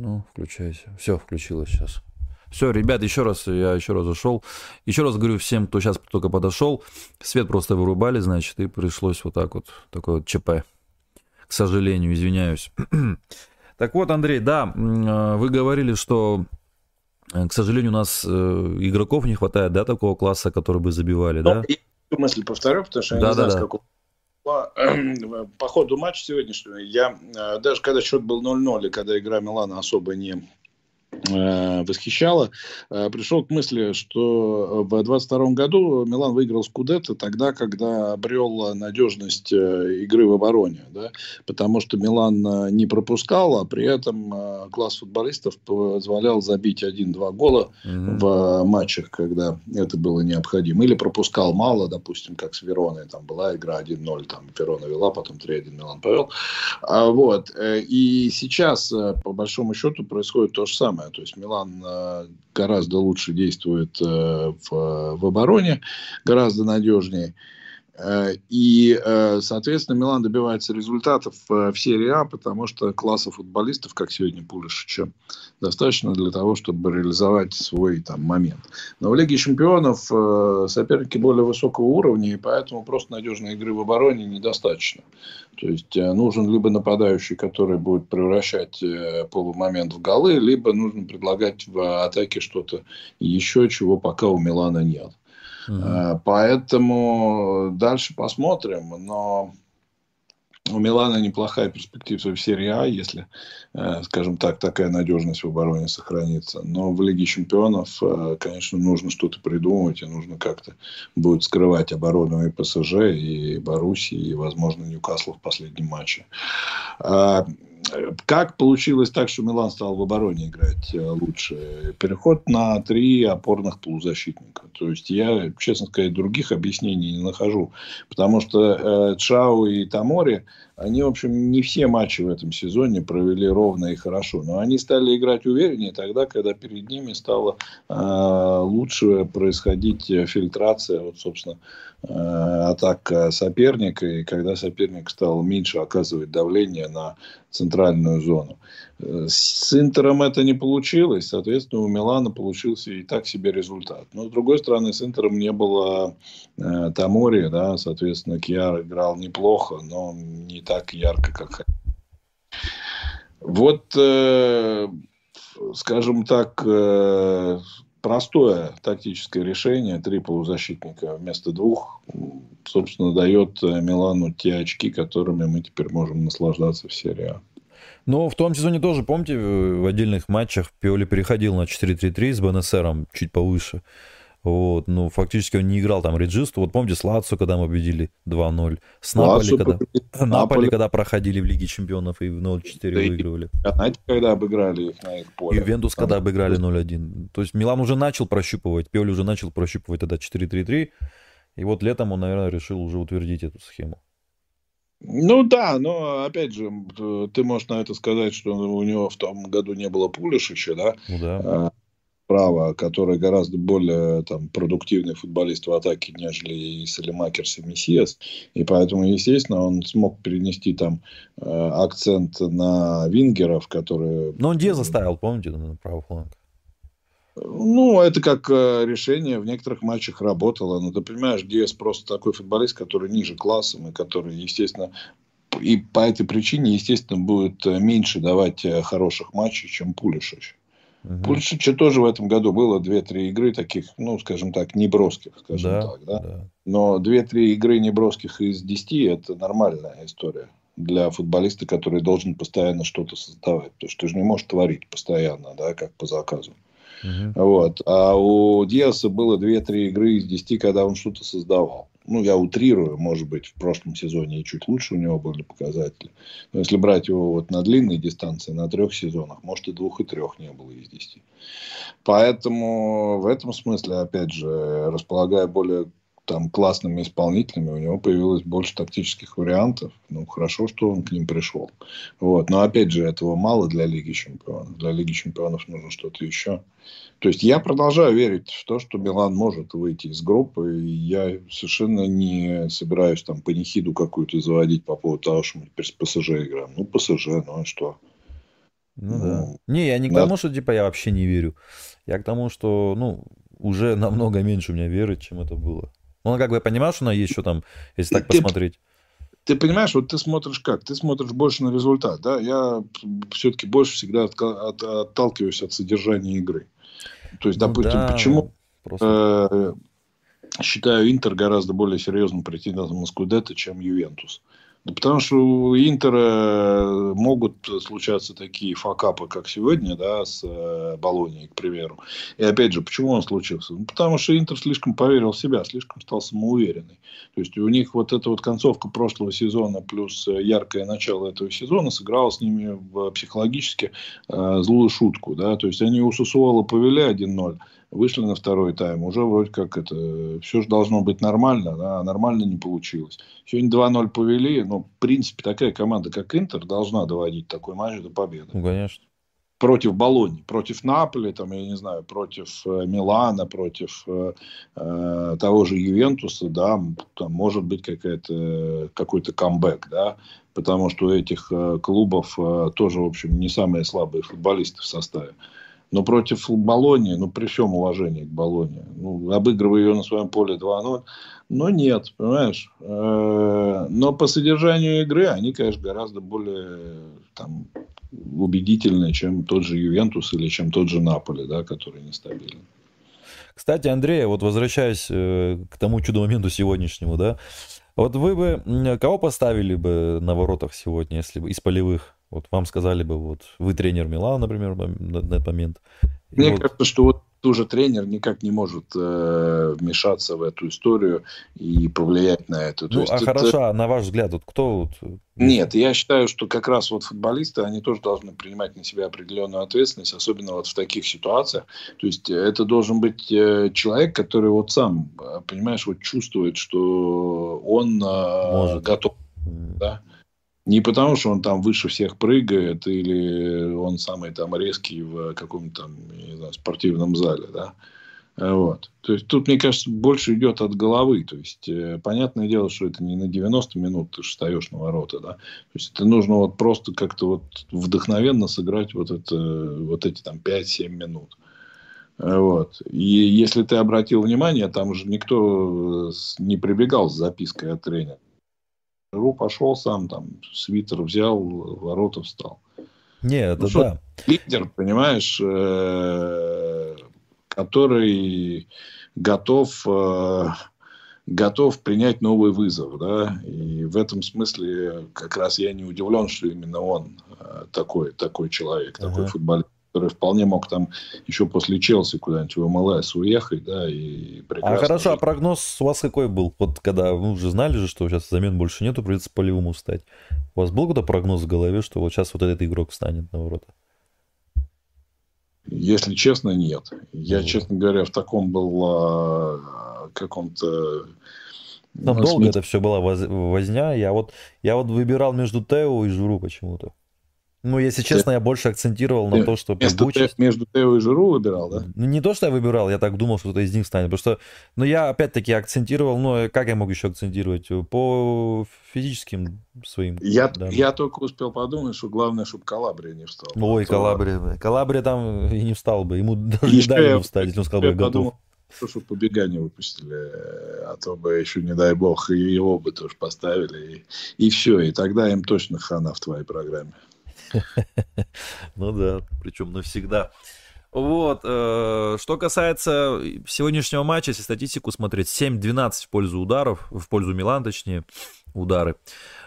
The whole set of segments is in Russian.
Ну, включайся. Все, включилось сейчас. Все, ребят, еще раз, я еще раз зашел. Еще раз говорю всем, кто сейчас только подошел, свет просто вырубали, значит, и пришлось вот так вот, такое вот ЧП. К сожалению, извиняюсь. так вот, Андрей, да, э, вы говорили, что, э, к сожалению, у нас э, игроков не хватает, да, такого класса, который бы забивали, да? Я мысль повторю, потому что я да, не знаю, да, с какого по ходу матча сегодняшнего, я даже когда счет был 0-0, и когда игра Милана особо не Э, восхищало, э, пришел к мысли, что в 22 году Милан выиграл Скудетто тогда, когда обрел надежность э, игры в обороне, да, потому что Милан не пропускал, а при этом класс футболистов позволял забить 1-2 гола mm-hmm. в матчах, когда это было необходимо, или пропускал мало, допустим, как с Вероной, там была игра 1-0, там Верона вела, потом 3-1 Милан повел, а, вот, и сейчас, по большому счету, происходит то же самое, то есть Милан э, гораздо лучше действует э, в, в обороне, гораздо надежнее. Э, и, соответственно, Милан добивается результатов в серии А, потому что класса футболистов, как сегодня Пулишича, достаточно для того, чтобы реализовать свой там, момент. Но в Лиге чемпионов соперники более высокого уровня, и поэтому просто надежной игры в обороне недостаточно. То есть э, нужен либо нападающий, который будет превращать э, полумомент в голы, либо нужно предлагать в атаке что-то еще, чего пока у Милана нет. Угу. Поэтому дальше посмотрим. Но у Милана неплохая перспектива в серии А, если, э, скажем так, такая надежность в обороне сохранится. Но в Лиге чемпионов, э, конечно, нужно что-то придумывать, и нужно как-то будет скрывать оборону и ПСЖ, и Боруссии, и, возможно, Ньюкасла в последнем матче. Как получилось так, что Милан стал в обороне играть э, лучше? Переход на три опорных полузащитника. То есть я, честно сказать, других объяснений не нахожу. Потому что э, Чао и Тамори, они, в общем, не все матчи в этом сезоне провели ровно и хорошо. Но они стали играть увереннее тогда, когда перед ними стала э, лучше происходить фильтрация, вот, собственно, э, атака соперника. И когда соперник стал меньше оказывать давление на центральную зону. Э, с Интером это не получилось, соответственно, у Милана получился и так себе результат. Но, с другой стороны, с Интером не было э, Тамори, да, соответственно, Кьяр играл неплохо, но не так ярко, как Вот, э, скажем так, э, простое тактическое решение, три полузащитника вместо двух, собственно, дает э, Милану те очки, которыми мы теперь можем наслаждаться в серии А. Но в том сезоне тоже, помните, в отдельных матчах Пиоли переходил на 4-3-3 с БНСРом чуть повыше. Вот, ну, фактически он не играл там реджисту. Вот помните, с Лацо, когда мы победили 2-0. С Наполи, когда... Наполи, когда проходили в Лиге Чемпионов и в 0-4 да выигрывали. Знаете, когда обыграли их на их поле. Ювентус, когда обыграли 0-1. То есть Милан уже начал прощупывать, Пиоли уже начал прощупывать тогда 4-3-3. И вот летом он, наверное, решил уже утвердить эту схему. Ну да, но опять же, ты можешь на это сказать, что у него в том году не было Пулишича, да? Ну да. А, право, который гораздо более там, продуктивный футболист в атаке, нежели и Салимакерс и Мессиас. И поэтому, естественно, он смог перенести там э, акцент на вингеров, которые... Но он Диа заставил, помните, на правый фланг? Ну, это как э, решение в некоторых матчах работало. Но ты понимаешь, Диас просто такой футболист, который ниже классом и который, естественно, и по этой причине, естественно, будет э, меньше давать хороших матчей, чем Пулишич. Угу. Пульшича тоже в этом году было 2-3 игры таких, ну, скажем так, неброских, скажем да, так, да? да. Но 2-3 игры неброских из 10 это нормальная история для футболиста, который должен постоянно что-то создавать. То есть ты же не можешь творить постоянно, да, как по заказу. Угу. Вот. А у Диаса было 2-3 игры из 10, когда он что-то создавал ну, я утрирую, может быть, в прошлом сезоне и чуть лучше у него были показатели. Но если брать его вот на длинной дистанции, на трех сезонах, может, и двух, и трех не было из десяти. Поэтому в этом смысле, опять же, располагая более там классными исполнителями, у него появилось больше тактических вариантов. Ну, хорошо, что он к ним пришел. Вот. Но, опять же, этого мало для Лиги Чемпионов. Для Лиги Чемпионов нужно что-то еще. То есть, я продолжаю верить в то, что Милан может выйти из группы. И я совершенно не собираюсь там панихиду какую-то заводить по поводу того, что мы теперь с ПСЖ играем. Ну, ПСЖ, ну а что? Ну, да. Не, я не к тому, что типа я вообще не верю. Я к тому, что, ну, уже намного меньше у меня веры, чем это было. Ну, как бы я понимаю, что она есть что там, если так ты, посмотреть. Ты понимаешь, вот ты смотришь как? Ты смотришь больше на результат, да? Я все-таки больше всегда от, от, отталкиваюсь от содержания игры. То есть, ну, допустим, да, почему просто... э, считаю Интер гораздо более серьезным претендентом на Скудетто, чем Ювентус? Потому что у Интера могут случаться такие факапы, как сегодня, да, с э, Болонией, к примеру. И опять же, почему он случился? Ну, потому что Интер слишком поверил в себя, слишком стал самоуверенный. То есть, у них вот эта вот концовка прошлого сезона плюс яркое начало этого сезона сыграло с ними психологически э, злую шутку. Да? То есть, они у Сусуола повели 1-0 вышли на второй тайм, уже вроде как это, все же должно быть нормально, да, а нормально не получилось. Сегодня 2-0 повели, но, в принципе, такая команда, как Интер, должна доводить такой матч до победы. Ну, конечно. Против Болони, против Наполи, там, я не знаю, против э, Милана, против э, э, того же Ювентуса, да, там может быть какая-то, какой-то камбэк, да, потому что у этих э, клубов э, тоже, в общем, не самые слабые футболисты в составе. Но против Болонии, ну, при всем уважении к Болонии, ну, обыгрывая ее на своем поле 2-0, но нет, понимаешь. Э, но по содержанию игры они, конечно, гораздо более там, убедительные, чем тот же Ювентус или чем тот же Наполе, да, который нестабильный. Кстати, Андрей, вот возвращаясь э, к тому чудо-моменту сегодняшнему, да, вот вы бы кого поставили бы на воротах сегодня, если бы из полевых? Вот вам сказали бы, вот вы тренер Милана, например, на, этот момент. Мне вот... кажется, что вот тоже тренер никак не может э, вмешаться в эту историю и повлиять на это. То ну, есть а это... хорошо, на ваш взгляд, вот кто вот... Э, Нет, я считаю, что как раз вот футболисты, они тоже должны принимать на себя определенную ответственность, особенно вот в таких ситуациях. То есть это должен быть э, человек, который вот сам, э, понимаешь, вот чувствует, что он э, Может. готов. Да? Не потому, что он там выше всех прыгает, или он самый там резкий в каком-то там, не знаю, спортивном зале, да. Вот. То есть, тут, мне кажется, больше идет от головы. То есть, э, понятное дело, что это не на 90 минут ты встаешь на ворота, да. То есть, это нужно вот просто как-то вот вдохновенно сыграть вот, это, вот эти там 5-7 минут. Вот. И если ты обратил внимание, там же никто не прибегал с запиской от тренера. Ру пошел сам, там, свитер взял, ворота встал. Нет, ну, да. Лидер, понимаешь, э, который готов, э, готов принять новый вызов, да, и в этом смысле как раз я не удивлен, что именно он э, такой, такой человек, ага. такой футболист который вполне мог там еще после Челси куда-нибудь в МЛС уехать, да, и прекрасно. А хорошо, а прогноз у вас какой был? Вот когда вы уже знали же, что сейчас замен больше нету, придется полевому стать. У вас был какой-то прогноз в голове, что вот сейчас вот этот игрок встанет на ворота? Если честно, нет. Я, ну, честно говоря, в таком был а, каком-то... Там ну, долго смет... это все была возня. Я вот, я вот выбирал между Тео и Журу почему-то. Ну, если честно, я больше акцентировал на то, что между, между Тео и Жиру выбирал, да? Ну, не то, что я выбирал, я так думал, что кто-то из них станет. Потому что, ну, я опять-таки акцентировал, ну, как я мог еще акцентировать? По физическим своим. Я, да. я только успел подумать, что главное, чтобы Калабрия не встал. Ой, то... Калабрия. Калабрия там и не встал бы. Ему даже не дали бы встать, если он сказал бы, я готов. Подумал, что побегание выпустили, а то бы еще, не дай бог, и его бы тоже поставили. И, и все, и тогда им точно хана в твоей программе. Ну да, причем навсегда. Вот, э, что касается сегодняшнего матча, если статистику смотреть, 7-12 в пользу ударов, в пользу Милан, точнее, удары.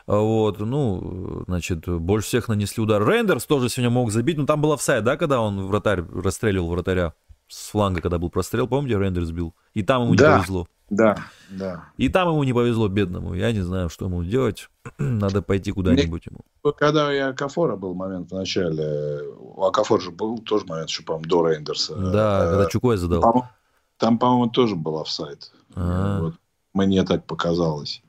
Вот, ну, значит, больше всех нанесли удар. Рейндерс тоже сегодня мог забить, но там был офсайд, да, когда он вратарь расстреливал вратаря с фланга, когда был прострел, помните, Рейндерс бил? И там ему да. не повезло. Да, да. И там ему не повезло, бедному. Я не знаю, что ему делать. Надо пойти куда-нибудь ему. Когда я Акафора был момент в начале, у Акафора же был тоже момент, что, по-моему, до Рейндерса. Да, когда Чукой задал. Там, там по-моему, тоже был офсайд. А. Вот. Мне так показалось.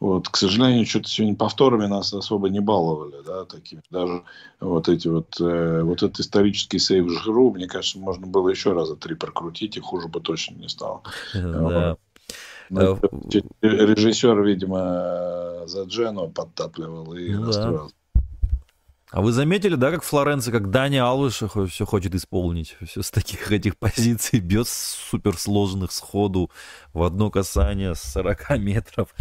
Вот, к сожалению, что-то сегодня повторами нас особо не баловали, да, такими. Даже вот эти вот, э, вот этот исторический сейв Жиру, мне кажется, можно было еще раза три прокрутить, и хуже бы точно не стало. Да. Ну, э, режиссер, видимо, за Джену подтапливал и ну. А вы заметили, да, как Флоренция, как Даня Алвыша все хочет исполнить? Все с таких этих позиций бьет суперсложных сходу в одно касание с 40 метров,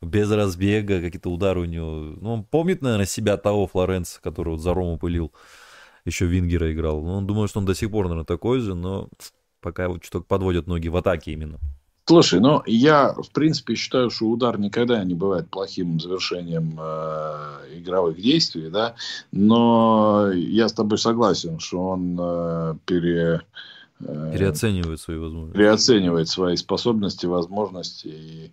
без разбега, какие-то удары у него. Ну, он помнит, наверное, себя того Флоренца, который вот за Рому пылил, еще Вингера играл. Ну, он думает, что он до сих пор, наверное, такой же, но пока вот что-то подводят ноги в атаке именно. Слушай, ну я в принципе считаю, что удар никогда не бывает плохим завершением э, игровых действий, да. Но я с тобой согласен, что он э, пере э, переоценивает свои возможности, переоценивает свои способности, возможности и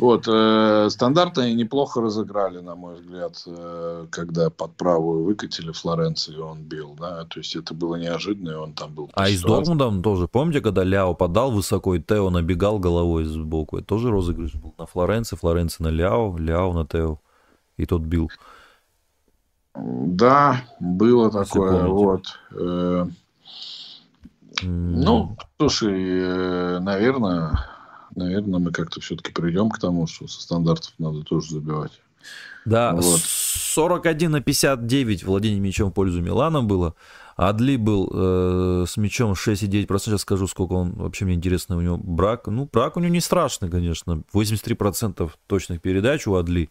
вот, э, стандартно неплохо разыграли, на мой взгляд, э, когда под правую выкатили Флоренцию, он бил, да, то есть это было неожиданно, и он там был. А и с Дортмундом тоже, помните, когда Ляо подал высоко, и Тео набегал головой сбоку, это тоже розыгрыш был на Флоренции, Флоренция на Ляо, Ляо на Тео, и тот бил. Да, было такое, вот. Э, ну, слушай, э, наверное, наверное, мы как-то все-таки придем к тому, что со стандартов надо тоже забивать. Да, вот. 41 на 59 владение мячом в пользу Милана было. Адли был э, с мячом 6,9%. Сейчас скажу, сколько он вообще мне интересно. У него брак. Ну, брак у него не страшный, конечно. 83% точных передач у Адли.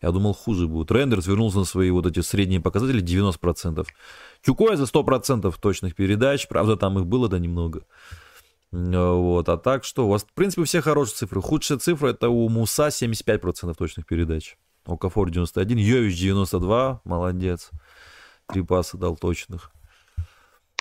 Я думал, хуже будет. Рендерс вернулся на свои вот эти средние показатели 90%. Чукоя за 100% точных передач. Правда, там их было да немного. Вот. А так что, у вас, в принципе, все хорошие цифры. Худшая цифра это у Муса 75% точных передач. У Кафор 91, Йович 92, молодец. Три паса дал точных.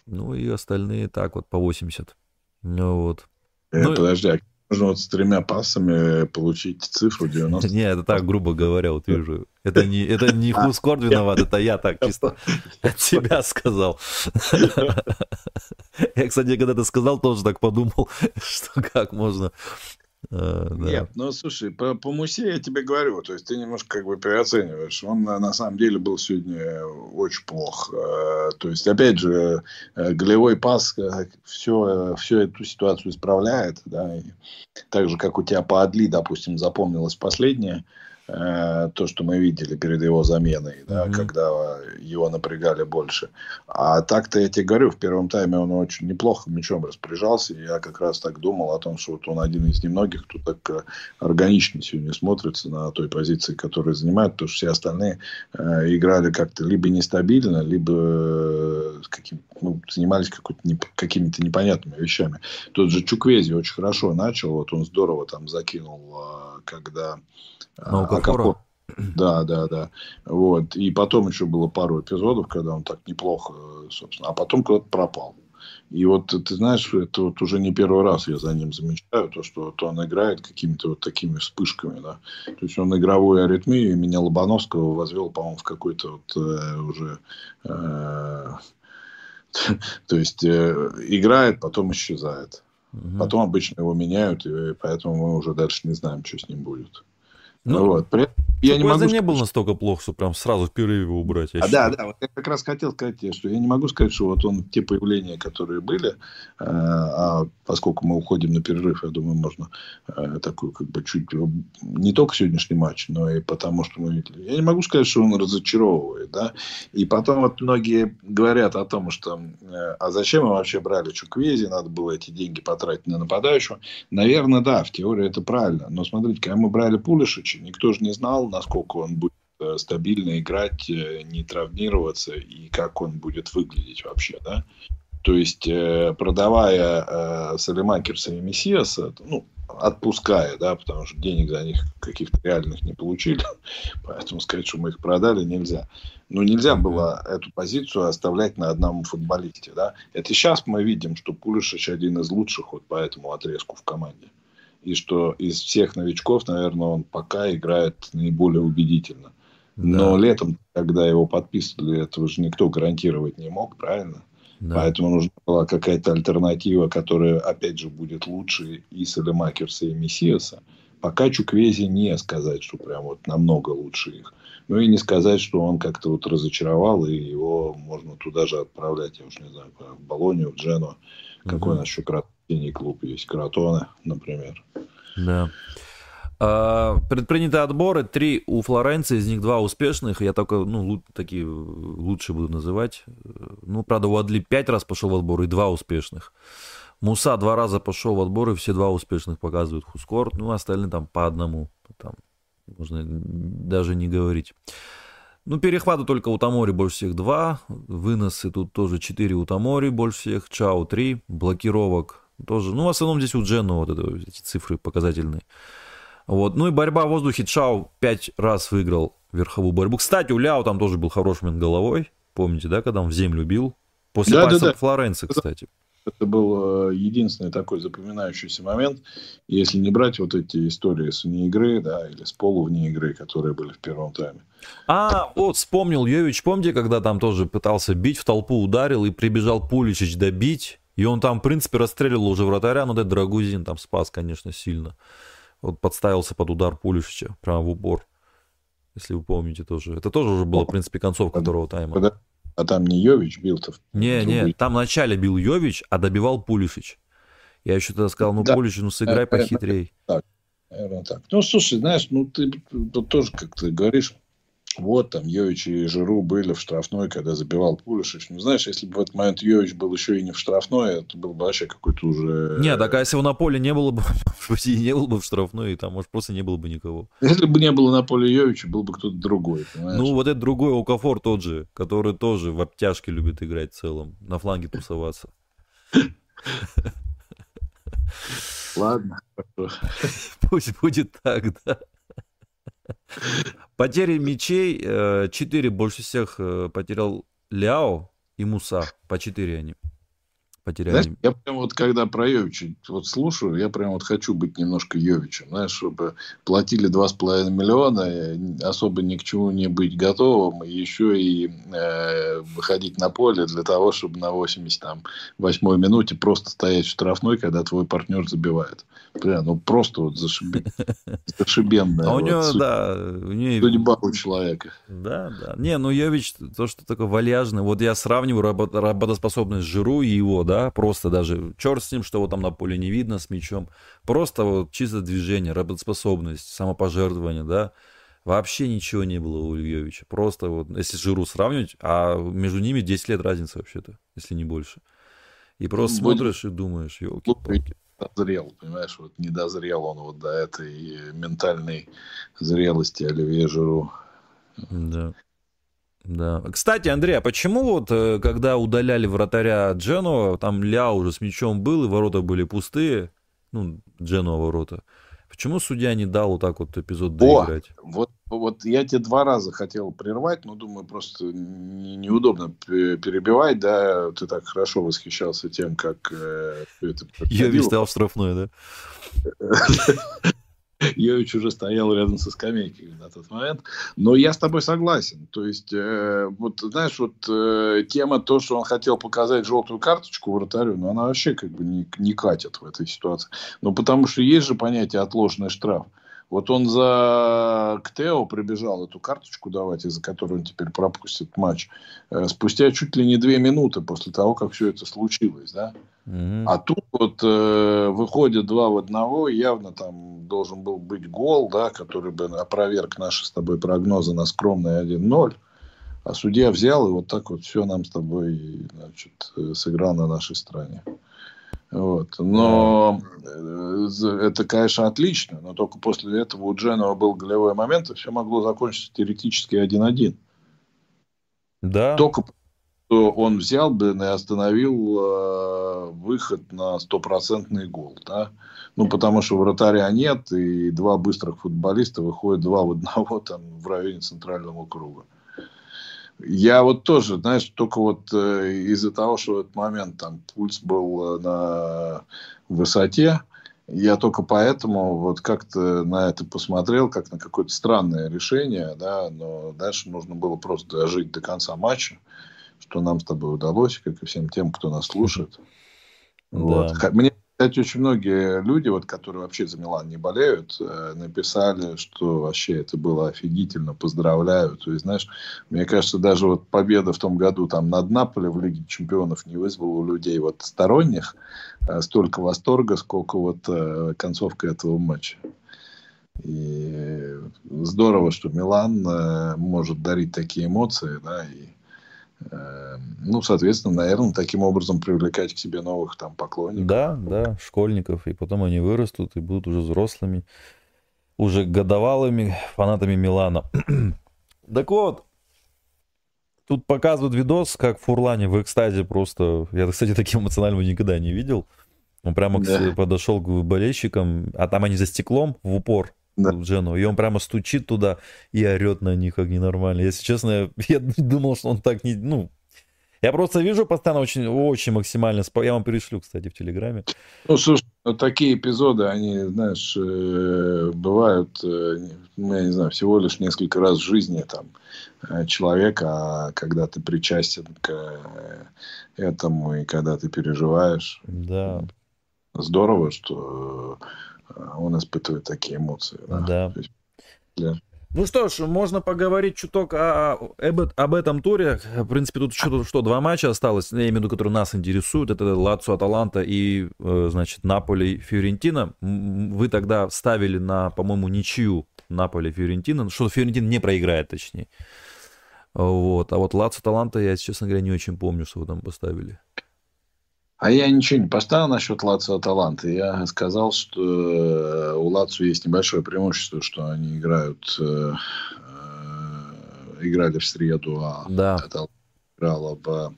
Ну и остальные так вот по 80. Ну вот. Э, ну, подожди, а можно вот с тремя пассами получить цифру 90. Не, это так, грубо говоря, вот вижу. Это не, это не Хускорд виноват, это я так чисто от себя сказал. Я, кстати, когда ты сказал, тоже так подумал, что как можно да. Нет, ну слушай, по, по Мусе я тебе говорю, то есть ты немножко как бы переоцениваешь. Он на самом деле был сегодня очень плох. Uh, то есть, опять же, голевой пас все, все эту ситуацию исправляет. Да, и так же, как у тебя по Адли, допустим, запомнилось последнее. Э, то, что мы видели перед его заменой, да, mm-hmm. когда его напрягали больше. А так-то я тебе говорю, в первом тайме он очень неплохо мячом распоряжался. И я как раз так думал о том, что вот он один из немногих, кто так э, органично сегодня смотрится на той позиции, которую занимает, потому что все остальные э, играли как-то либо нестабильно, либо э, каким, ну, занимались не, какими-то непонятными вещами. Тот же Чуквези очень хорошо начал, вот он здорово там закинул, когда на Окафора? Да, да, да. Вот. И потом еще было пару эпизодов, когда он так неплохо, собственно. А потом куда-то пропал. И вот ты знаешь, это вот уже не первый раз я за ним замечаю, то, что вот он играет какими-то вот такими вспышками, да. То есть он игровую аритмию, и меня Лобановского возвел, по-моему, в какой-то вот э, уже... Э, то есть э, играет, потом исчезает. Угу. Потом обычно его меняют, и поэтому мы уже дальше не знаем, что с ним будет. Ну, вот. При... Я не могу не был настолько плохо, что прям сразу в перерыве его убрать. а, да, да, вот я как раз хотел сказать тебе, что я не могу сказать, что вот он те появления, которые были, э, а поскольку мы уходим на перерыв, я думаю, можно э, такой как бы чуть не только сегодняшний матч, но и потому, что мы видели. Я не могу сказать, что он разочаровывает, да. И потом вот многие говорят о том, что э, а зачем мы вообще брали Чуквези, надо было эти деньги потратить на нападающего. Наверное, да, в теории это правильно. Но смотрите, когда мы брали Пулишича, никто же не знал, насколько он будет э, стабильно играть, э, не травмироваться и как он будет выглядеть вообще, да. То есть, э, продавая Салемакерса и Мессиаса, ну, отпуская, да, потому что денег за них каких-то реальных не получили, поэтому сказать, что мы их продали, нельзя. Но нельзя было эту позицию оставлять на одном футболисте, да. Это сейчас мы видим, что Пулишич один из лучших вот по этому отрезку в команде и что из всех новичков, наверное, он пока играет наиболее убедительно. Да. Но летом, когда его подписывали, этого же никто гарантировать не мог, правильно? Да. Поэтому нужна была какая-то альтернатива, которая, опять же, будет лучше и Салемакерса, и Мессиаса. Пока Чуквези не сказать, что прям вот намного лучше их. Ну и не сказать, что он как-то вот разочаровал, и его можно туда же отправлять, я уж не знаю, в Болонию, в Джену. Какой угу. у нас еще синий клуб есть, Кротона, например. Да. А, предприняты отборы, три у Флоренции, из них два успешных, я только, ну, такие лучше буду называть. Ну, правда, у Адли пять раз пошел в отбор и два успешных. Муса два раза пошел в отбор, и все два успешных показывают Хускор, ну, остальные там по одному, там можно даже не говорить. Ну, перехваты только у Тамори больше всех два, выносы тут тоже четыре у Тамори больше всех, Чао три, блокировок тоже, ну, в основном здесь у Джену вот это, эти цифры показательные. Вот. Ну и борьба в воздухе. Чао пять раз выиграл верховую борьбу. Кстати, у Ляо там тоже был хороший момент головой. Помните, да, когда он в землю бил? После да, пальца да, да. Флоренции, кстати. Это был э, единственный такой запоминающийся момент. Если не брать вот эти истории с вне игры, да, или с полу вне игры, которые были в первом тайме. А, вот вспомнил Йович, помните, когда там тоже пытался бить, в толпу ударил и прибежал Пуличич добить, и он там, в принципе, расстреливал уже вратаря, но этот Драгузин там спас, конечно, сильно. Вот подставился под удар Пулишича прямо в упор. Если вы помните тоже. Это тоже уже была, в принципе, концовка второго тайма. А там не Йович бил-то? Не, не, там вначале бил Йович, а добивал Пулишич. Я еще тогда сказал, ну, да. Пулишич, ну, сыграй похитрей. Так, наверное, так. Ну, слушай, знаешь, ну, ты тоже, как ты говоришь, вот там Йович и Жиру были в штрафной, когда забивал Пулишич. Ну, знаешь, если бы в этот момент Йович был еще и не в штрафной, это был бы вообще какой-то уже... Не, так а если его на поле не было бы, не было бы в штрафной, и там, может, просто не было бы никого. Если бы не было на поле Йовича, был бы кто-то другой, понимаешь? Ну, вот этот другой Окафор тот же, который тоже в обтяжке любит играть в целом, на фланге тусоваться. Ладно. Пусть будет так, да. Потери мечей. 4 э, больше всех э, потерял Ляо и Муса. По 4 они потеряли. Знаешь, я прям вот когда про Йовича вот слушаю, я прям вот хочу быть немножко Йовичем, знаешь, чтобы платили 2,5 миллиона, особо ни к чему не быть готовым, и еще и э, выходить на поле для того, чтобы на 88 минуте просто стоять в штрафной, когда твой партнер забивает. Бля, ну просто вот зашиб... зашибенная. А у него, да, у него... Судьба у человека. Да, да. Не, ну Йович, то, что такое вальяжный, вот я сравниваю работоспособность Жиру и его, да, да, просто даже черт с ним, что его там на поле не видно с мячом, просто вот чисто движение, работоспособность, самопожертвование, да, вообще ничего не было у Ильевича, просто вот, если Жиру сравнивать, а между ними 10 лет разница вообще-то, если не больше. И просто ну, смотришь и думаешь, елки-палки. Дозрел, понимаешь, вот не дозрел он вот до этой ментальной зрелости Оливье Жиру. Да. Да. Кстати, Андрей, а почему вот, э, когда удаляли вратаря Дженуа, там Ля уже с мячом был, и ворота были пустые, ну, Дженуа ворота, почему судья не дал вот так вот эпизод доиграть? О, вот, вот я тебе два раза хотел прервать, но думаю, просто не, неудобно перебивать, да, ты так хорошо восхищался тем, как э, это Я весь стал штрафной, да? Йович уже стоял рядом со скамейкой на тот момент. Но я с тобой согласен. То есть, э, вот знаешь, вот э, тема то, что он хотел показать желтую карточку вратарю, но она вообще как бы не, не катит в этой ситуации. Ну, потому что есть же понятие отложенный штраф. Вот он за КТО прибежал эту карточку давать, из-за которой он теперь пропустит матч, э, спустя чуть ли не две минуты после того, как все это случилось, да? Mm-hmm. А тут вот э, выходит два в одного, явно там должен был быть гол, да, который бы опроверг наши с тобой прогнозы на скромный 1-0. А судья взял и вот так вот все нам с тобой значит, э, сыграл на нашей стороне. Вот. Но э, это, конечно, отлично, но только после этого у Дженова был голевой момент, и все могло закончиться теоретически 1-1. Да. Только он взял бы и остановил э, выход на стопроцентный гол. Да? Ну, потому что вратаря нет, и два быстрых футболиста выходят два в одного там, в районе центрального круга. Я вот тоже, знаешь, только вот э, из-за того, что в этот момент там пульс был э, на высоте, я только поэтому вот как-то на это посмотрел, как на какое-то странное решение, да, но дальше нужно было просто дожить до конца матча, что нам с тобой удалось, как и всем тем, кто нас слушает. Да. Вот. Мне кстати, очень многие люди, вот, которые вообще за Милан не болеют, э, написали, что вообще это было офигительно, поздравляю. То есть, знаешь, мне кажется, даже вот победа в том году там над Наполе в Лиге Чемпионов не вызвала у людей вот сторонних э, столько восторга, сколько вот э, концовка этого матча. И здорово, что Милан может дарить такие эмоции, да, и ну, соответственно, наверное, таким образом привлекать к себе новых там поклонников. Да, да, школьников, и потом они вырастут и будут уже взрослыми, уже годовалыми фанатами Милана. так вот, тут показывают видос, как Фурлани в экстазе просто... Я, кстати, таким эмоциональным никогда не видел. Он прямо да. подошел к болельщикам, а там они за стеклом в упор да. Джену, и он прямо стучит туда и орет на них, как ненормально. Если честно, я, я думал, что он так не... Ну, я просто вижу постоянно очень, очень максимально... Я вам перешлю, кстати, в Телеграме. Ну, слушай, ну, такие эпизоды, они, знаешь, э, бывают, э, ну, я не знаю, всего лишь несколько раз в жизни там э, человека, а когда ты причастен к этому и когда ты переживаешь. Да. Здорово, что он испытывает такие эмоции. Да. да. Есть, да. Ну что ж, можно поговорить чуток о, об, об этом туре. В принципе, тут что, что, два матча осталось, я имею в виду, которые нас интересуют. Это Лацо Аталанта и, э, значит, Наполи Фиорентина. Вы тогда ставили на, по-моему, ничью Наполи Фиорентина. Что Фиорентина не проиграет, точнее. Вот. А вот Лацо Аталанта, я, честно говоря, не очень помню, что вы там поставили. А я ничего не поставил насчет Лацио Таланта. Я сказал, что э, у Лацио есть небольшое преимущество, что они играют, э, э, играли в среду, а да. Аталанта играла в.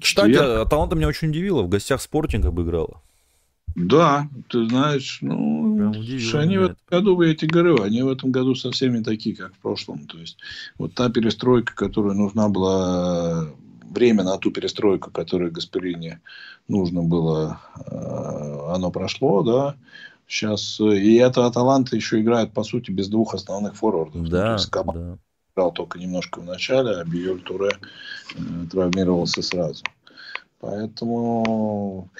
Кстати, Аталанта меня очень удивила. В гостях Спортинг обыграла. Да, ты знаешь, ну, что они в этом году, я тебе говорю, они в этом году совсем не такие, как в прошлом. То есть, вот та перестройка, которая нужна была время на ту перестройку, которую Гасперини нужно было, э, оно прошло, да. Сейчас э, и это Аталанта еще играет, по сути, без двух основных форвардов. Да, То есть команда да. играл только немножко в начале, а Биоль Туре э, травмировался сразу. Поэтому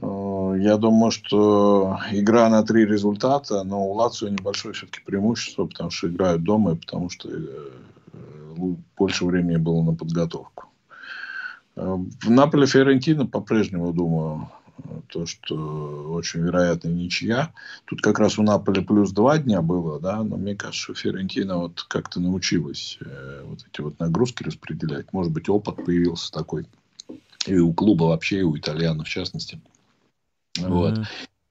я думаю, что игра на три результата, но у Лацио небольшое все-таки преимущество, потому что играют дома и потому что больше времени было на подготовку. В Наполе Фиорентина по-прежнему думаю, то, что очень вероятно ничья. Тут как раз у Наполи плюс два дня было, да, но мне кажется, что Фиорентина вот как-то научилась э, вот эти вот нагрузки распределять. Может быть, опыт появился такой и у клуба вообще, и у итальянов в частности. Mm-hmm. Вот.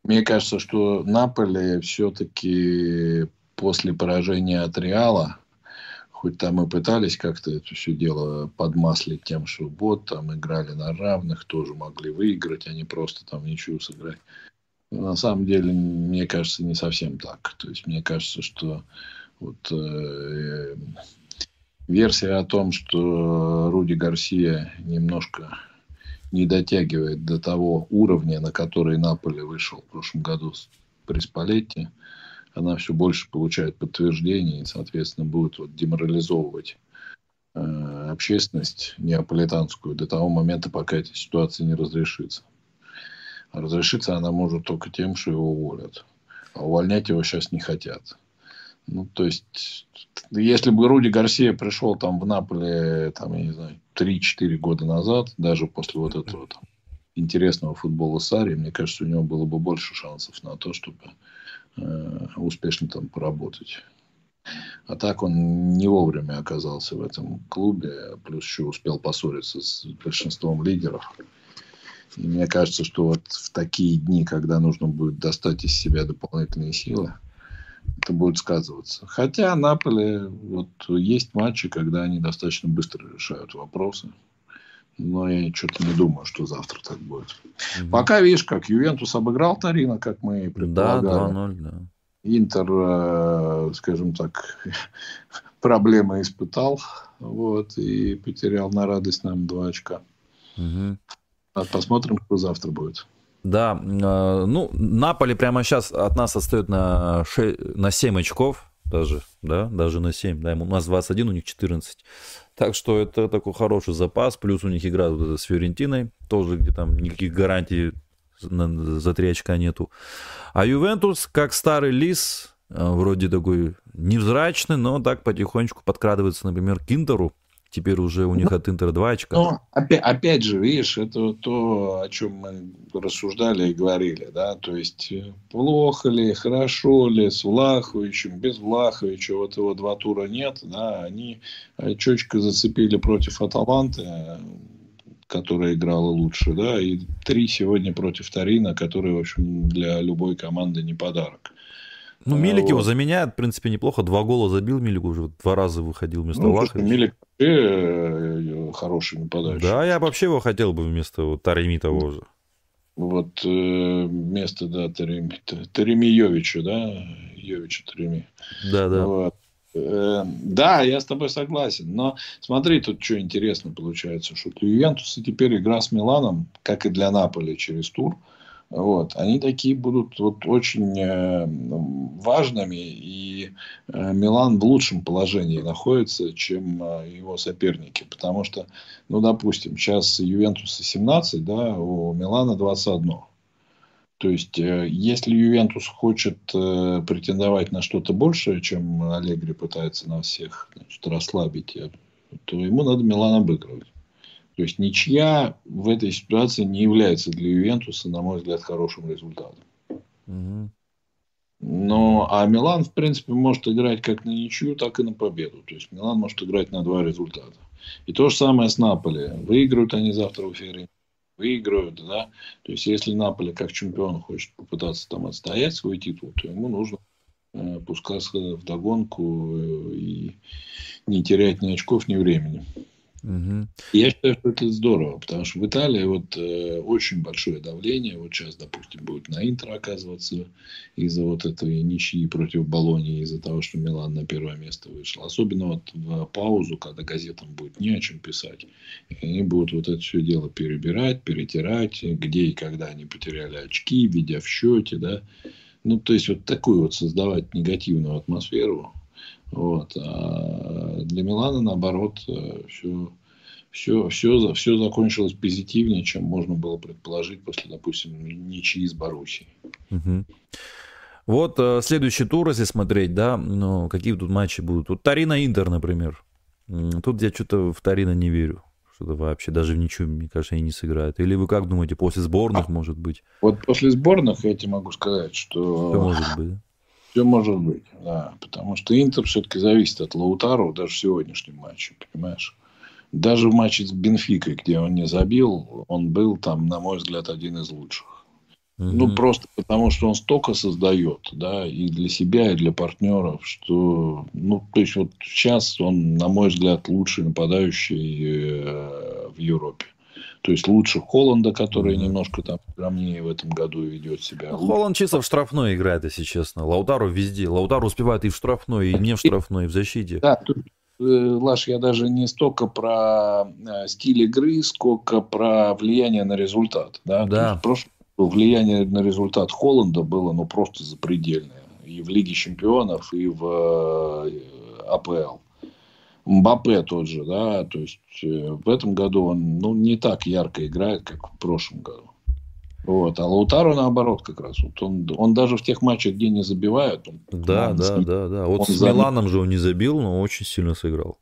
Мне кажется, что Наполе все-таки после поражения от Реала хоть там и пытались как-то это все дело подмаслить тем, что вот там играли на равных, тоже могли выиграть, а не просто там ничего сыграть. Но на самом деле, мне кажется, не совсем так. То есть, мне кажется, что вот э, версия о том, что Руди Гарсия немножко не дотягивает до того уровня, на который Наполе вышел в прошлом году при Спалетти, она все больше получает подтверждений и, соответственно, будет вот деморализовывать э, общественность неаполитанскую до того момента, пока эта ситуация не разрешится. А разрешиться она может только тем, что его уволят. А увольнять его сейчас не хотят. Ну, то есть, если бы Руди Гарсия пришел там в Наполе, там, я не знаю, 3-4 года назад, даже после вот этого там, интересного футбола Сари, мне кажется, у него было бы больше шансов на то, чтобы успешно там поработать. А так он не вовремя оказался в этом клубе, плюс еще успел поссориться с большинством лидеров. И мне кажется, что вот в такие дни, когда нужно будет достать из себя дополнительные силы, это будет сказываться. Хотя Наполе, вот есть матчи, когда они достаточно быстро решают вопросы. Но я что-то не думаю, что завтра так будет. Угу. Пока, видишь, как Ювентус обыграл Тарина, как мы и предполагали. Да, 2-0, да. Интер, э, скажем так, проблемы испытал. Вот, и потерял на радость нам два очка. Угу. Посмотрим, что завтра будет. Да, э, ну, Наполи прямо сейчас от нас отстает на, 6, на 7 очков даже, да, даже на 7, да, у нас 21, у них 14. Так что это такой хороший запас, плюс у них игра с Фиорентиной, тоже где там никаких гарантий за 3 очка нету. А Ювентус, как старый лис, э, вроде такой невзрачный, но так потихонечку подкрадывается, например, к Интеру, Теперь уже у них от Интера 2 очка. Ну, опять, опять же, видишь, это то, о чем мы рассуждали и говорили, да, то есть э, плохо ли, хорошо ли, с Влаховичем, без Влаховича, вот его два тура нет, да, они четко зацепили против Аталанты, которая играла лучше, да, и три сегодня против Тарина, который, в общем, для любой команды не подарок. Ну, Милик вот. его заменяет, в принципе, неплохо. Два гола забил Милик уже, два раза выходил вместо ну, Лаховича. Милик вообще хороший нападающий. Да, я вообще его хотел бы вместо вот, Тареми того же. Вот э, вместо, да, Тареми, Тареми Йовича, да, Йовича Тареми. Да, да. Вот. Э, да, я с тобой согласен. Но смотри, тут что интересно получается, что для Ювентуса теперь игра с Миланом, как и для Наполи через тур, вот, они такие будут вот очень э, важными, и э, Милан в лучшем положении находится, чем э, его соперники. Потому что, ну, допустим, сейчас Ювентуса 17, да, у Милана 21. То есть, э, если Ювентус хочет э, претендовать на что-то большее, чем Аллегри пытается нас всех значит, расслабить, э, то ему надо Милан обыгрывать. То есть, ничья в этой ситуации не является для Ювентуса, на мой взгляд, хорошим результатом. Угу. Но, а Милан, в принципе, может играть как на ничью, так и на победу. То есть, Милан может играть на два результата. И то же самое с Наполи. Выиграют они завтра в эфире выиграют, да. То есть, если Наполе как чемпион хочет попытаться там отстоять свой титул, то ему нужно э, пускаться в догонку э, и не терять ни очков, ни времени. Угу. Я считаю, что это здорово, потому что в Италии вот э, очень большое давление. Вот сейчас, допустим, будет на Интер оказываться из-за вот этой ничьи против Болонии, из-за того, что Милан на первое место вышел. Особенно вот в паузу, когда газетам будет не о чем писать. И они будут вот это все дело перебирать, перетирать, где и когда они потеряли очки, видя в счете, да. Ну, то есть, вот такую вот создавать негативную атмосферу, вот. А для Милана, наоборот, все, все, все, все закончилось позитивнее, чем можно было предположить после, допустим, ничьи с Боруссией. Угу. Вот э, следующий тур, если смотреть, да, ну, какие тут матчи будут. Вот Тарина-Интер, например. Тут я что-то в Тарина не верю. Что-то вообще, даже в ничью, мне кажется, они не сыграют. Или вы как думаете, после сборных, а, может быть? Вот после сборных я тебе могу сказать, что... Что может быть, все может быть, да. Потому что Интер все-таки зависит от Лаутару даже в сегодняшнем матче, понимаешь? Даже в матче с Бенфикой, где он не забил, он был там, на мой взгляд, один из лучших. Угу. Ну, просто потому, что он столько создает, да, и для себя, и для партнеров, что, ну, то есть, вот сейчас он, на мой взгляд, лучший нападающий э, в Европе. То есть лучше Холланда, который mm-hmm. немножко там скромнее в этом году ведет себя. Ну, Холланд чисто в штрафной играет, если честно. Лаутару везде. Лаутару успевает и в штрафной, и не в штрафной, и в защите. Да, тут, э, Лаш, я даже не столько про э, стиль игры, сколько про влияние на результат. Да. да. Влияние на результат Холланда было ну, просто запредельное. И в Лиге чемпионов, и в э, АПЛ. Мбаппе тот же, да, то есть э, в этом году он ну, не так ярко играет, как в прошлом году. Вот. А Лаутаро наоборот как раз. Вот он, он даже в тех матчах, где не забивает. Он, да, да, с... да, да. Вот с забил. Миланом же он не забил, но очень сильно сыграл.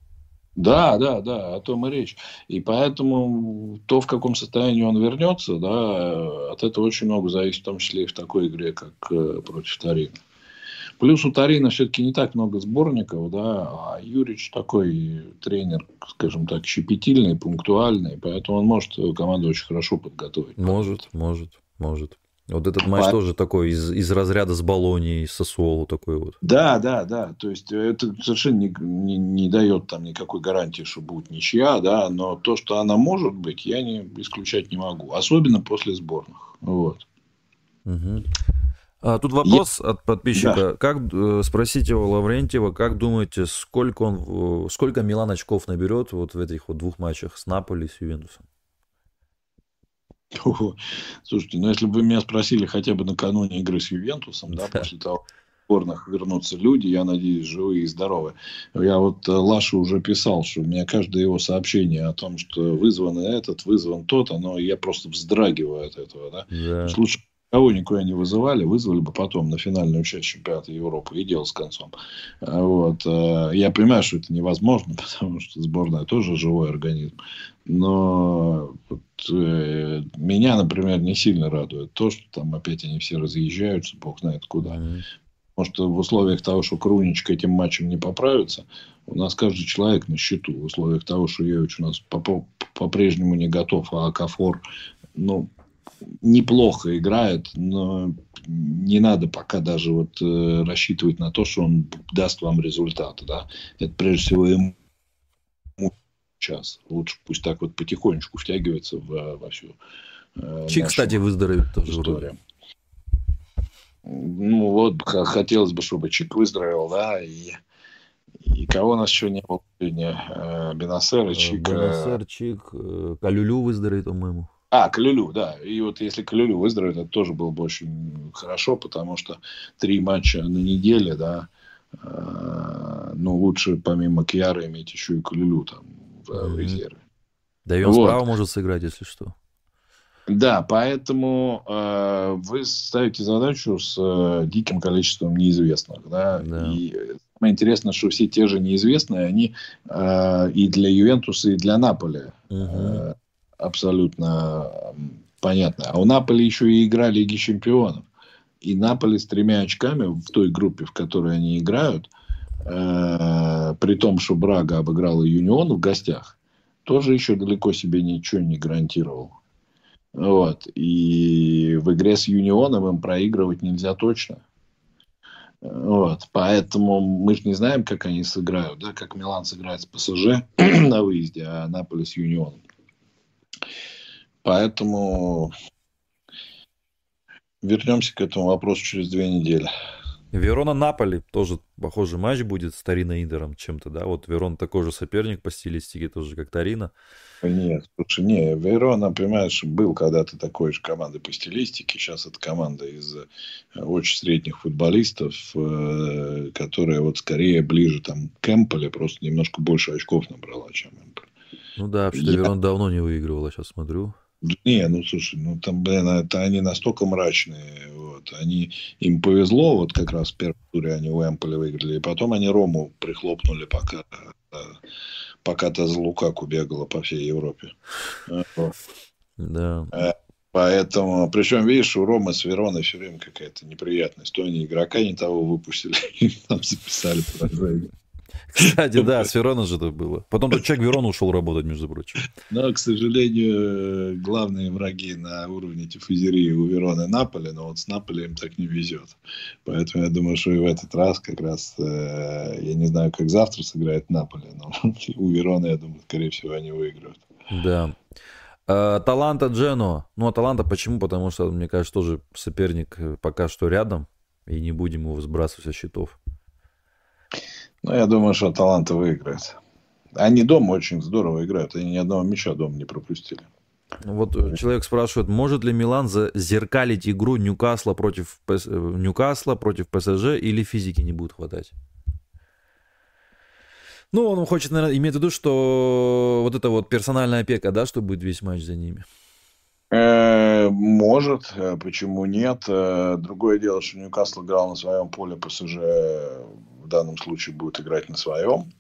Да, да, да, о том и речь. И поэтому то, в каком состоянии он вернется, да, от этого очень много зависит, в том числе и в такой игре, как э, против Тарина. Плюс у Тарина все-таки не так много сборников, да, а Юрич такой тренер, скажем так, щепетильный, пунктуальный, поэтому он может команду очень хорошо подготовить. Может, может, может. Вот этот матч а... тоже такой из, из разряда с Болонией, с Сосуолу такой вот. Да, да, да. То есть это совершенно не, не, не дает там никакой гарантии, что будет ничья, да, но то, что она может быть, я не исключать не могу. Особенно после сборных. Вот. Угу. А, тут вопрос Я... от подписчика. Да. Как э, спросите у Лаврентьева, как думаете, сколько он, сколько Милан очков наберет вот в этих вот двух матчах с Наполи и с Ювентусом? Слушайте, ну если бы вы меня спросили хотя бы накануне игры с Ювентусом, да, да. после того, сборных вернутся люди, я надеюсь, живые и здоровые. Я вот э, Лаша уже писал, что у меня каждое его сообщение о том, что вызван этот, вызван тот, оно, я просто вздрагиваю от этого, да. да. Лучше Кого никуда не вызывали, вызвали бы потом на финальную часть чемпионата Европы и дело с концом. А вот. Э, я понимаю, что это невозможно, потому что сборная тоже живой организм. Но вот, э, меня, например, не сильно радует то, что там опять они все разъезжаются, бог знает куда. Mm-hmm. Потому что в условиях того, что Круничка этим матчем не поправится, у нас каждый человек на счету. В условиях того, что Йович у нас по-прежнему не готов, а Акафор, ну, неплохо играет, но не надо пока даже вот э, рассчитывать на то, что он даст вам результаты, да. Это прежде всего ему сейчас. Лучше пусть так вот потихонечку втягивается в, во всю э, Чик, кстати, выздоровеет тоже история. Ну вот, хотелось бы, чтобы Чик выздоровел, да, и, и кого у нас еще не было сегодня? Э, Бенасер, Чик. Бенасер, Чик, Калюлю выздоровеет, по-моему. А, Калюлю, да. И вот если Калюлю выздоровеет, это тоже было бы очень хорошо, потому что три матча на неделе, да, э, ну, лучше помимо Кьяра иметь еще и Калюлю там в, mm-hmm. в резерве. Да и он вот. справа может сыграть, если что. Да, поэтому э, вы ставите задачу с э, диким количеством неизвестных, да, да. и самое интересное, что все те же неизвестные, они э, и для Ювентуса, и для Наполи угу. э, абсолютно понятно. А у Наполи еще и игра Лиги Чемпионов. И Наполи с тремя очками в той группе, в которой они играют, э, при том, что Брага обыграла Юнион в гостях, тоже еще далеко себе ничего не гарантировал. Вот. И в игре с Юнионом им проигрывать нельзя точно. Вот. Поэтому мы же не знаем, как они сыграют, да, как Милан сыграет с ПСЖ на выезде, а Наполи с Юнионом. Поэтому вернемся к этому вопросу через две недели. Верона-Наполи тоже похожий матч будет с Торино-Интером чем-то, да? Вот Верон такой же соперник по стилистике, тоже как Торино. Нет, слушай, не, Верона, понимаешь, был когда-то такой же командой по стилистике. Сейчас это команда из э, очень средних футболистов, э, которая вот скорее ближе там к Эмполе, просто немножко больше очков набрала, чем Эмполе. Ну да, что Я... Верон давно не выигрывала, сейчас смотрю. Не, ну слушай, ну там, блин, это они настолько мрачные. Вот. Они, им повезло, вот как раз в первом туре они у Эмполи выиграли. И потом они Рому прихлопнули, пока, пока та за Лукаку бегала по всей Европе. Да. Э, поэтому, причем, видишь, у Ромы с Вероной все время какая-то неприятность. То они игрока не того выпустили, там записали. Кстати, да, с Верона же это было. Потом тот человек Верон ушел работать, между прочим. Но, к сожалению, главные враги на уровне тифузерии у Верона и Наполи, но вот с Наполи им так не везет. Поэтому я думаю, что и в этот раз как раз, э, я не знаю, как завтра сыграет Наполи, но у Верона, я думаю, скорее всего, они выиграют. Да. Э, Таланта Джено. Ну, а Таланта почему? Потому что, мне кажется, тоже соперник э, пока что рядом, и не будем его сбрасывать со счетов. Ну, я думаю, что Таланта выиграет. Они дома очень здорово играют. Они ни одного мяча дома не пропустили. Ну, вот человек спрашивает, может ли Милан зазеркалить игру Ньюкасла против, Ньюкасла против ПСЖ или физики не будет хватать? Ну, он хочет, наверное, иметь в виду, что вот это вот персональная опека, да, что будет весь матч за ними. Э, может, э, почему нет. Э, другое дело, что Ньюкасл играл на своем поле, ПСЖ в данном случае будет играть на своем.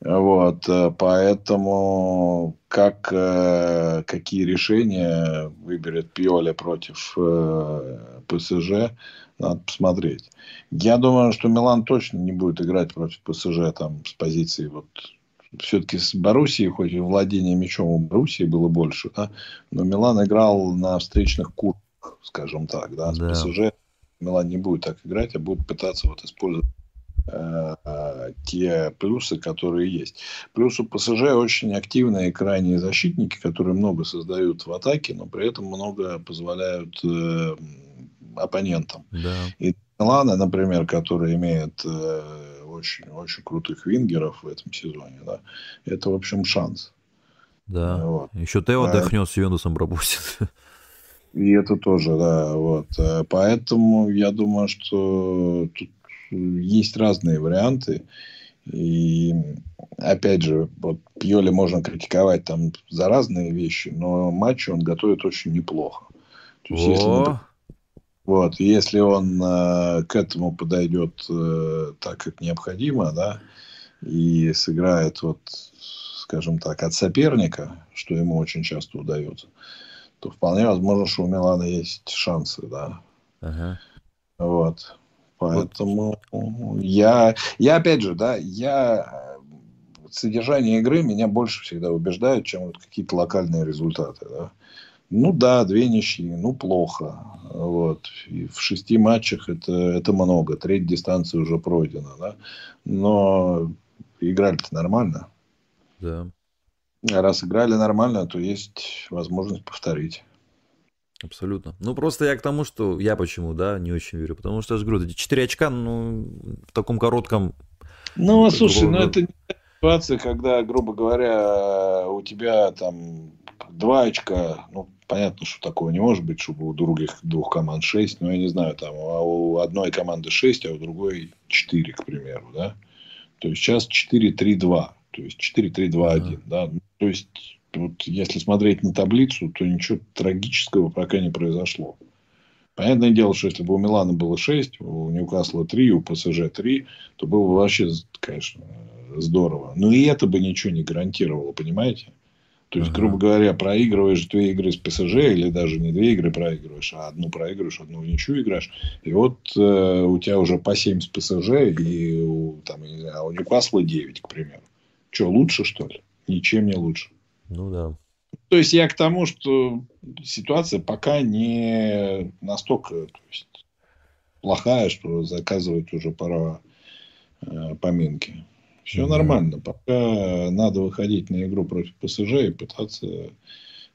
Вот, поэтому как, какие решения выберет Пиоли против ПСЖ, надо посмотреть. Я думаю, что Милан точно не будет играть против ПСЖ там с позиции вот все-таки с Боруссией, хоть и владение мячом у Боруссии было больше, да, но Милан играл на встречных курсах, скажем так, да, с да. ПСЖ Милан не будет так играть, а будет пытаться вот использовать э, те плюсы, которые есть. Плюс у ПСЖ очень активные крайние защитники, которые много создают в атаке, но при этом много позволяют э, оппонентам. Да. И Милана, например, который имеет э, очень, очень крутых вингеров в этом сезоне, да, это, в общем, шанс. Да. Вот. Еще Тео отдохнет с Юнусом пропустит. И это тоже, да, вот. Э, поэтому я думаю, что тут есть разные варианты. И опять же, вот Пьоли можно критиковать там за разные вещи, но матчи он готовит очень неплохо. То есть, О, если, Вот, если он э, к этому подойдет э, так, как необходимо, да, и сыграет вот, скажем так, от соперника, что ему очень часто удается, то вполне возможно, что у Милана есть шансы, да. Ага. Вот. Поэтому вот. я, я опять же, да, я содержание игры меня больше всегда убеждает, чем вот какие-то локальные результаты, да. Ну да, две ничьи, ну плохо. Вот. И в шести матчах это, это много. Треть дистанции уже пройдена, да. Но играли-то нормально. Да. А раз играли нормально, то есть возможность повторить. Абсолютно. Ну, просто я к тому, что я почему, да, не очень верю. Потому что, я же говорю, эти 4 очка, ну, в таком коротком... Ну, а слушай, ну, это не ситуация, когда, грубо говоря, у тебя там 2 очка, ну, понятно, что такого не может быть, чтобы у других двух команд 6, но я не знаю, там, а у одной команды 6, а у другой 4, к примеру, да. То есть, сейчас 4-3-2, то есть 4-3-2-1, uh-huh. да. То есть, вот если смотреть на таблицу, то ничего трагического пока не произошло. Понятное дело, что если бы у Милана было 6, у Ньюкасла 3, у ПСЖ 3, то было бы вообще, конечно, здорово. Но и это бы ничего не гарантировало, понимаете? То есть, грубо говоря, проигрываешь две игры с ПСЖ, или даже не две игры проигрываешь, а одну проигрываешь, одну ничью играешь. И вот э, у тебя уже по 7 с ПСЖ, и у, там, не знаю, у Ньюкасла 9, к примеру. Что, лучше, что ли? Ничем не лучше. Ну да. То есть я к тому, что ситуация пока не настолько то есть, плохая, что заказывать уже пора э, поминки. Все mm-hmm. нормально. Пока надо выходить на игру против ПСЖ и пытаться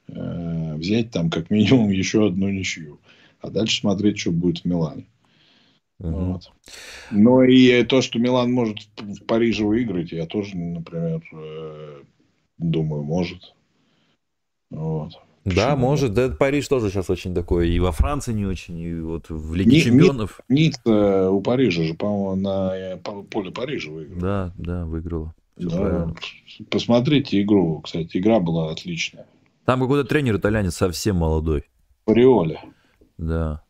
э, взять там как минимум еще одну ничью. А дальше смотреть, что будет в Милане. Uh-huh. Вот. Но и то, что Милан может в Париже выиграть, я тоже, например, э, думаю, может. Вот. Да, Почему? может. Да, Париж тоже сейчас очень такой. И во Франции не очень, и вот в Лиге Ни, Чемпионов. Ницца у Парижа же, по-моему, на поле Парижа выиграла. Да, да, выиграла. Все да. правильно. Посмотрите игру. Кстати, игра была отличная. Там какой-то тренер итальянец совсем молодой. Париоли. Да.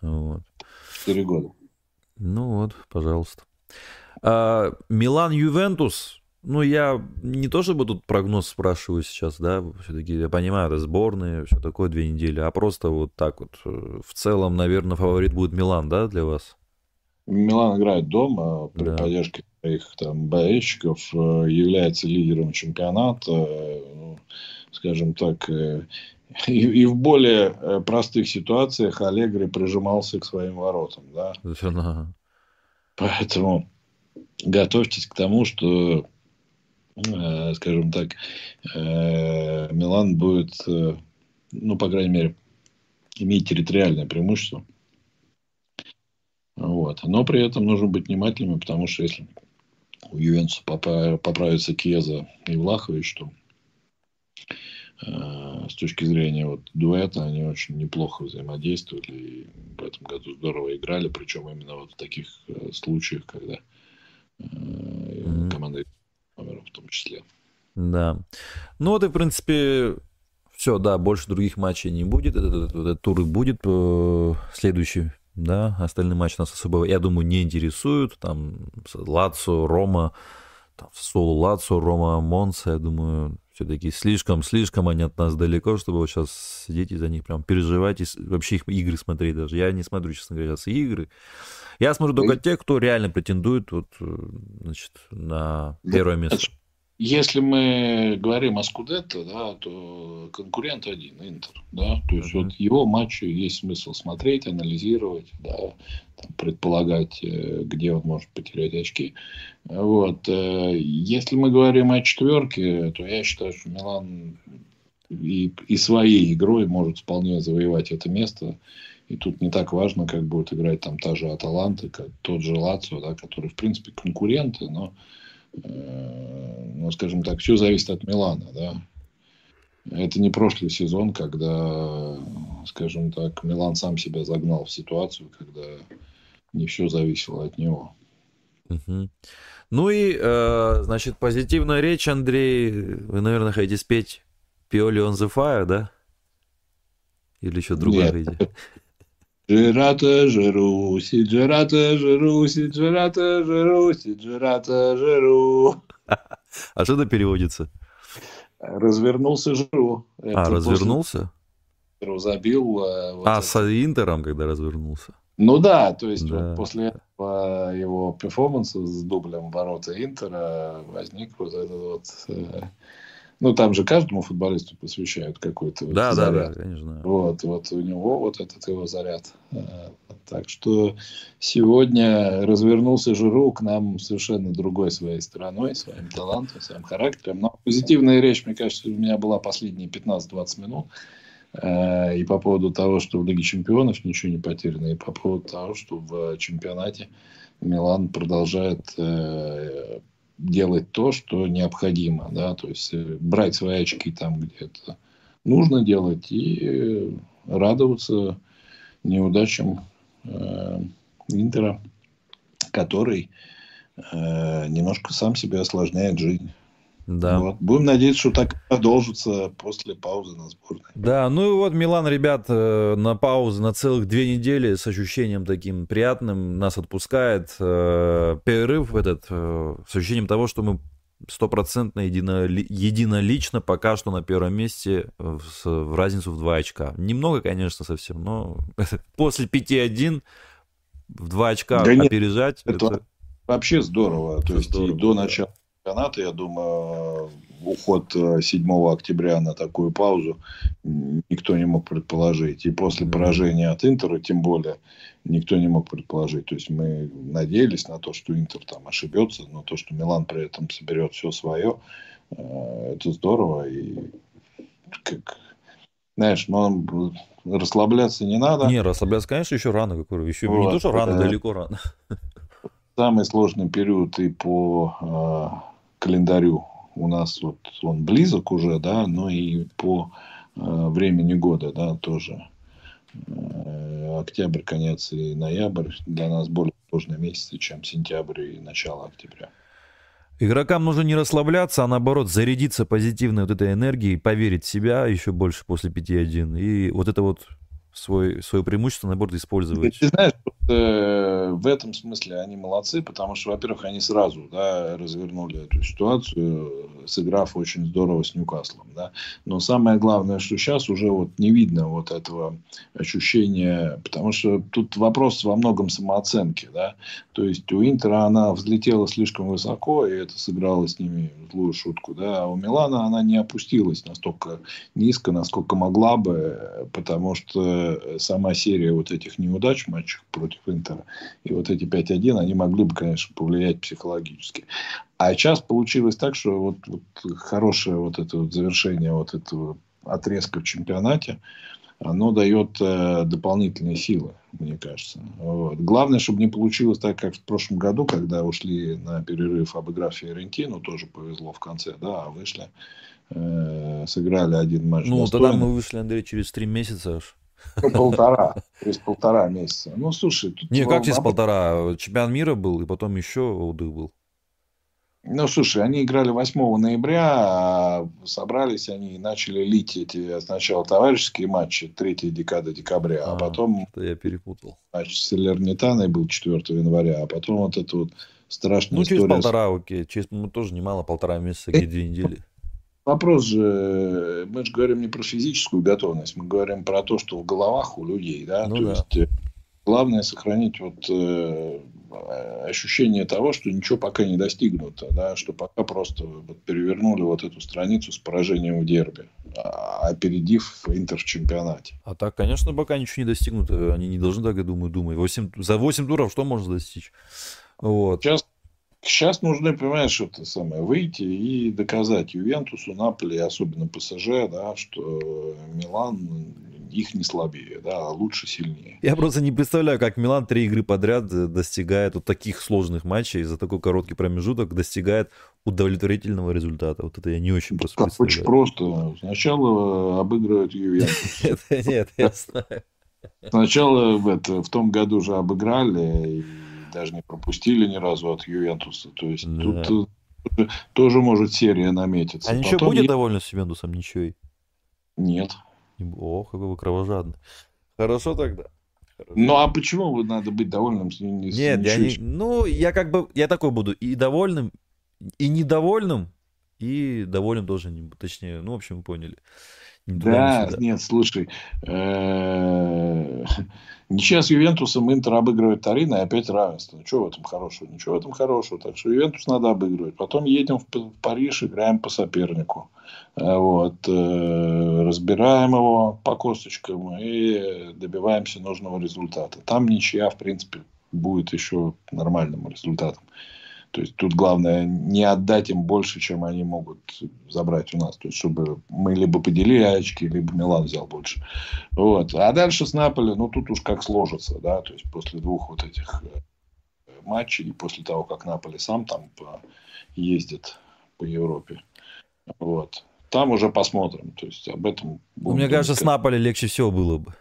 Вот. Четыре года. Ну вот, пожалуйста. А, Милан Ювентус ну, я не то чтобы тут прогноз спрашиваю сейчас, да, все-таки я понимаю, это сборные, все такое две недели, а просто вот так вот. Э, в целом, наверное, фаворит будет Милан, да, для вас? Милан играет дома при да. поддержке своих там болельщиков, э, является лидером чемпионата, ну, скажем так, э, и, и в более простых ситуациях Аллегри прижимался к своим воротам, да. Поэтому готовьтесь к тому, что Э, скажем так, э, Милан будет, э, ну, по крайней мере, иметь территориальное преимущество. Вот. Но при этом нужно быть внимательными, потому что если у Ювентуса поправится Кеза и Влахович, то с точки зрения вот дуэта они очень неплохо взаимодействовали и в этом году здорово играли, причем именно вот в таких случаях, когда команда номером в том числе. Да. Ну вот и, в принципе, все, да, больше других матчей не будет. Этот, этот, этот тур будет э, следующий, да. Остальные матчи нас особо, я думаю, не интересуют. Там Лацо, Рома, там, Соло Лацо, Рома, Монса, я думаю, все-таки слишком-слишком они от нас далеко, чтобы вот сейчас сидеть и за них прям переживать и вообще их игры смотреть даже. Я не смотрю, честно говоря, сейчас игры. Я смотрю только тех, кто реально претендует вот, э, значит, на первое место. Если мы говорим о Скудетто, да, то конкурент один, Интер. Да? То есть, uh-huh. вот его матчи есть смысл смотреть, анализировать, да, предполагать, э, где он может потерять очки. Вот. Э, если мы говорим о четверке, то я считаю, что Милан и, и своей игрой может вполне завоевать это место. И тут не так важно, как будет играть там та же Аталанта, как тот же Лацио, да, которые, в принципе, конкуренты, но, э, ну, скажем так, все зависит от Милана, да. Это не прошлый сезон, когда, скажем так, Милан сам себя загнал в ситуацию, когда не все зависело от него. Угу. Ну и, э, значит, позитивная речь, Андрей. Вы, наверное, хотите спеть Пиоли on the fire, да? Или еще другое хотите? Сиджирата жиру, сиджирата жиру, сиджирата жиру, сиджирата жиру. А что это переводится? Развернулся жиру. А, развернулся? Забил. Э, вот а, это. с Интером, когда развернулся? Ну да, то есть да. Вот после этого его перформанса с дублем ворота Интера возник вот этот вот э, ну, там же каждому футболисту посвящают какой-то да, вот да, заряд. Да, конечно. Вот, вот у него вот этот его заряд. Э, так что сегодня развернулся Жиру к нам совершенно другой своей стороной, своим талантом, своим характером. Но позитивная речь, мне кажется, у меня была последние 15-20 минут. Э, и по поводу того, что в Лиге Чемпионов ничего не потеряно, и по поводу того, что в чемпионате Милан продолжает э, делать то, что необходимо, да, то есть э, брать свои очки там, где это нужно делать, и э, радоваться неудачам э, Интера, который э, немножко сам себе осложняет жизнь. Да. Вот. Будем надеяться, что так продолжится после паузы на сборной. Да, ну и вот Милан, ребят, э, на паузу на целых две недели с ощущением таким приятным нас отпускает. Э, перерыв этот э, с ощущением того, что мы стопроцентно едино, единолично пока что на первом месте в, в разницу в 2 очка. Немного, конечно, совсем, но после 5-1 в 2 очка да опережать. Нет, это, это вообще здорово. То есть здорово, и до начала чемпионата, я думаю, уход 7 э, октября на такую паузу никто не мог предположить. И после поражения от Интера, тем более, никто не мог предположить. То есть мы надеялись на то, что Интер там ошибется, но то, что Милан при этом соберет все свое, э, это здорово. И как, знаешь, но расслабляться не надо. Не, расслабляться, конечно, еще рано. Еще вот, не то, что рано, далеко рано. Самый сложный период и по э, календарю у нас вот он близок уже, да, но и по э, времени года, да, тоже. Э, октябрь, конец и ноябрь для нас более сложные месяцы, чем сентябрь и начало октября. Игрокам нужно не расслабляться, а наоборот зарядиться позитивной вот этой энергией, поверить в себя еще больше после 5-1. И вот это вот свой, свое преимущество, наоборот, использовать. Ты знаешь, э, в этом смысле они молодцы, потому что, во-первых, они сразу да, развернули эту ситуацию, сыграв очень здорово с Ньюкаслом. Да. Но самое главное, что сейчас уже вот не видно вот этого ощущения, потому что тут вопрос во многом самооценки. Да. То есть у Интера она взлетела слишком высоко, и это сыграло с ними злую шутку. Да. А у Милана она не опустилась настолько низко, насколько могла бы, потому что сама серия вот этих неудач в матчах против Интера и вот эти 5-1, они могли бы, конечно, повлиять психологически. А сейчас получилось так, что вот, вот хорошее вот это вот завершение вот этого отрезка в чемпионате, оно дает э, дополнительные силы, мне кажется. Вот. Главное, чтобы не получилось так, как в прошлом году, когда ушли на перерыв, обыграв Фиорентину, тоже повезло в конце, да, а вышли, э, сыграли один матч. Ну, достойно. тогда мы вышли, Андрей, через три месяца аж. Полтора. Через полтора месяца. Ну, слушай. Тут Не, как через полтора? Чемпион мира был, и потом еще отдых был. Ну, слушай, они играли 8 ноября, а собрались они и начали лить эти сначала товарищеские матчи, третья декада декабря, а, а потом... Это я перепутал. Матч с Салернитаной был 4 января, а потом вот это вот страшная ну, история. Ну, через полтора, окей. Через, ну, тоже немало, полтора месяца, где две недели. Вопрос же, мы же говорим не про физическую готовность, мы говорим про то, что в головах у людей, да, ну, то да. есть э, главное сохранить вот э, ощущение того, что ничего пока не достигнуто, да, что пока просто вот перевернули вот эту страницу с поражением в дерби, а, опередив в чемпионате. А так, конечно, пока ничего не достигнуто, они не должны так, я думаю, думать. 8, за 8 туров что можно достичь? Вот. Сейчас Сейчас нужно, понимаешь, это самое, выйти и доказать Ювентусу, Наполи, особенно ПСЖ, да, что Милан их не слабее, да, а лучше, сильнее. Я просто не представляю, как Милан три игры подряд достигает вот таких сложных матчей за такой короткий промежуток достигает удовлетворительного результата. Вот это я не очень просто как Очень просто. Сначала обыгрывают Ювентус. Нет, я знаю. Сначала в, это, в том году же обыграли, даже не пропустили ни разу от Ювентуса. То есть да. тут э, тоже может серия наметиться. А ничего Потом будет довольно с Ювентусом? Ничего? Нет. О, какой вы кровожадный. Хорошо тогда. Ну, а почему вы надо быть довольным? С, Нет, я не... Ну, я как бы... Я такой буду и довольным, и недовольным, и довольным тоже, точнее, ну, в общем, вы поняли. Да, нет, слушай, э, ничья с Ювентусом Интер обыгрывает Торино и опять равенство. Ничего в этом хорошего? Ничего в этом хорошего. Так что Ювентус надо обыгрывать. Потом едем в Париж, играем по сопернику. Э, вот, э, разбираем его по косточкам и добиваемся нужного результата. Там ничья, в принципе, будет еще нормальным результатом. То есть тут главное не отдать им больше, чем они могут забрать у нас. То есть чтобы мы либо поделили очки, либо Милан взял больше. Вот. А дальше с Наполи, ну тут уж как сложится, да, то есть после двух вот этих э, матчей, после того, как Наполи сам там ездит по Европе. Вот. Там уже посмотрим. То есть об этом... Ну, мне кажется, с Наполи легче всего было бы.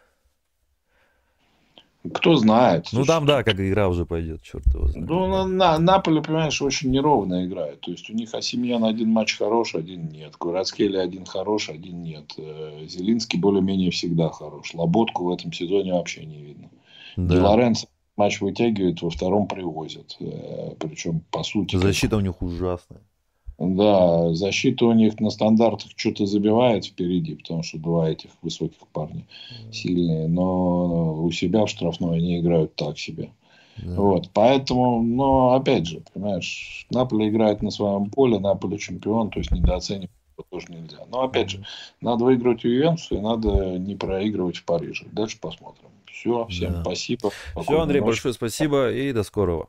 Кто знает. Ну там, да, как игра уже пойдет, черт его знает. Ну, на, на, Наполе, понимаешь, очень неровно играет. То есть у них Асимьян один матч хороший, один нет. Курацкели один хороший, один нет. Э, Зелинский более-менее всегда хорош. Лоботку в этом сезоне вообще не видно. Да. Лоренцо матч вытягивает, во втором привозят. Э, Причем, по сути... Защита у них ужасная. Да, защита у них на стандартах что-то забивает впереди, потому что два этих высоких парня mm. сильные, но у себя в штрафной они играют так себе. Yeah. Вот, поэтому, но опять же, понимаешь, Наполе играет на своем поле, Наполе чемпион, то есть недооценивать его тоже нельзя. Но опять же, надо выигрывать у Ювентуса и надо не проигрывать в Париже. Дальше посмотрим. Все, всем yeah. спасибо. Все, Андрей, ночи. большое спасибо и до скорого.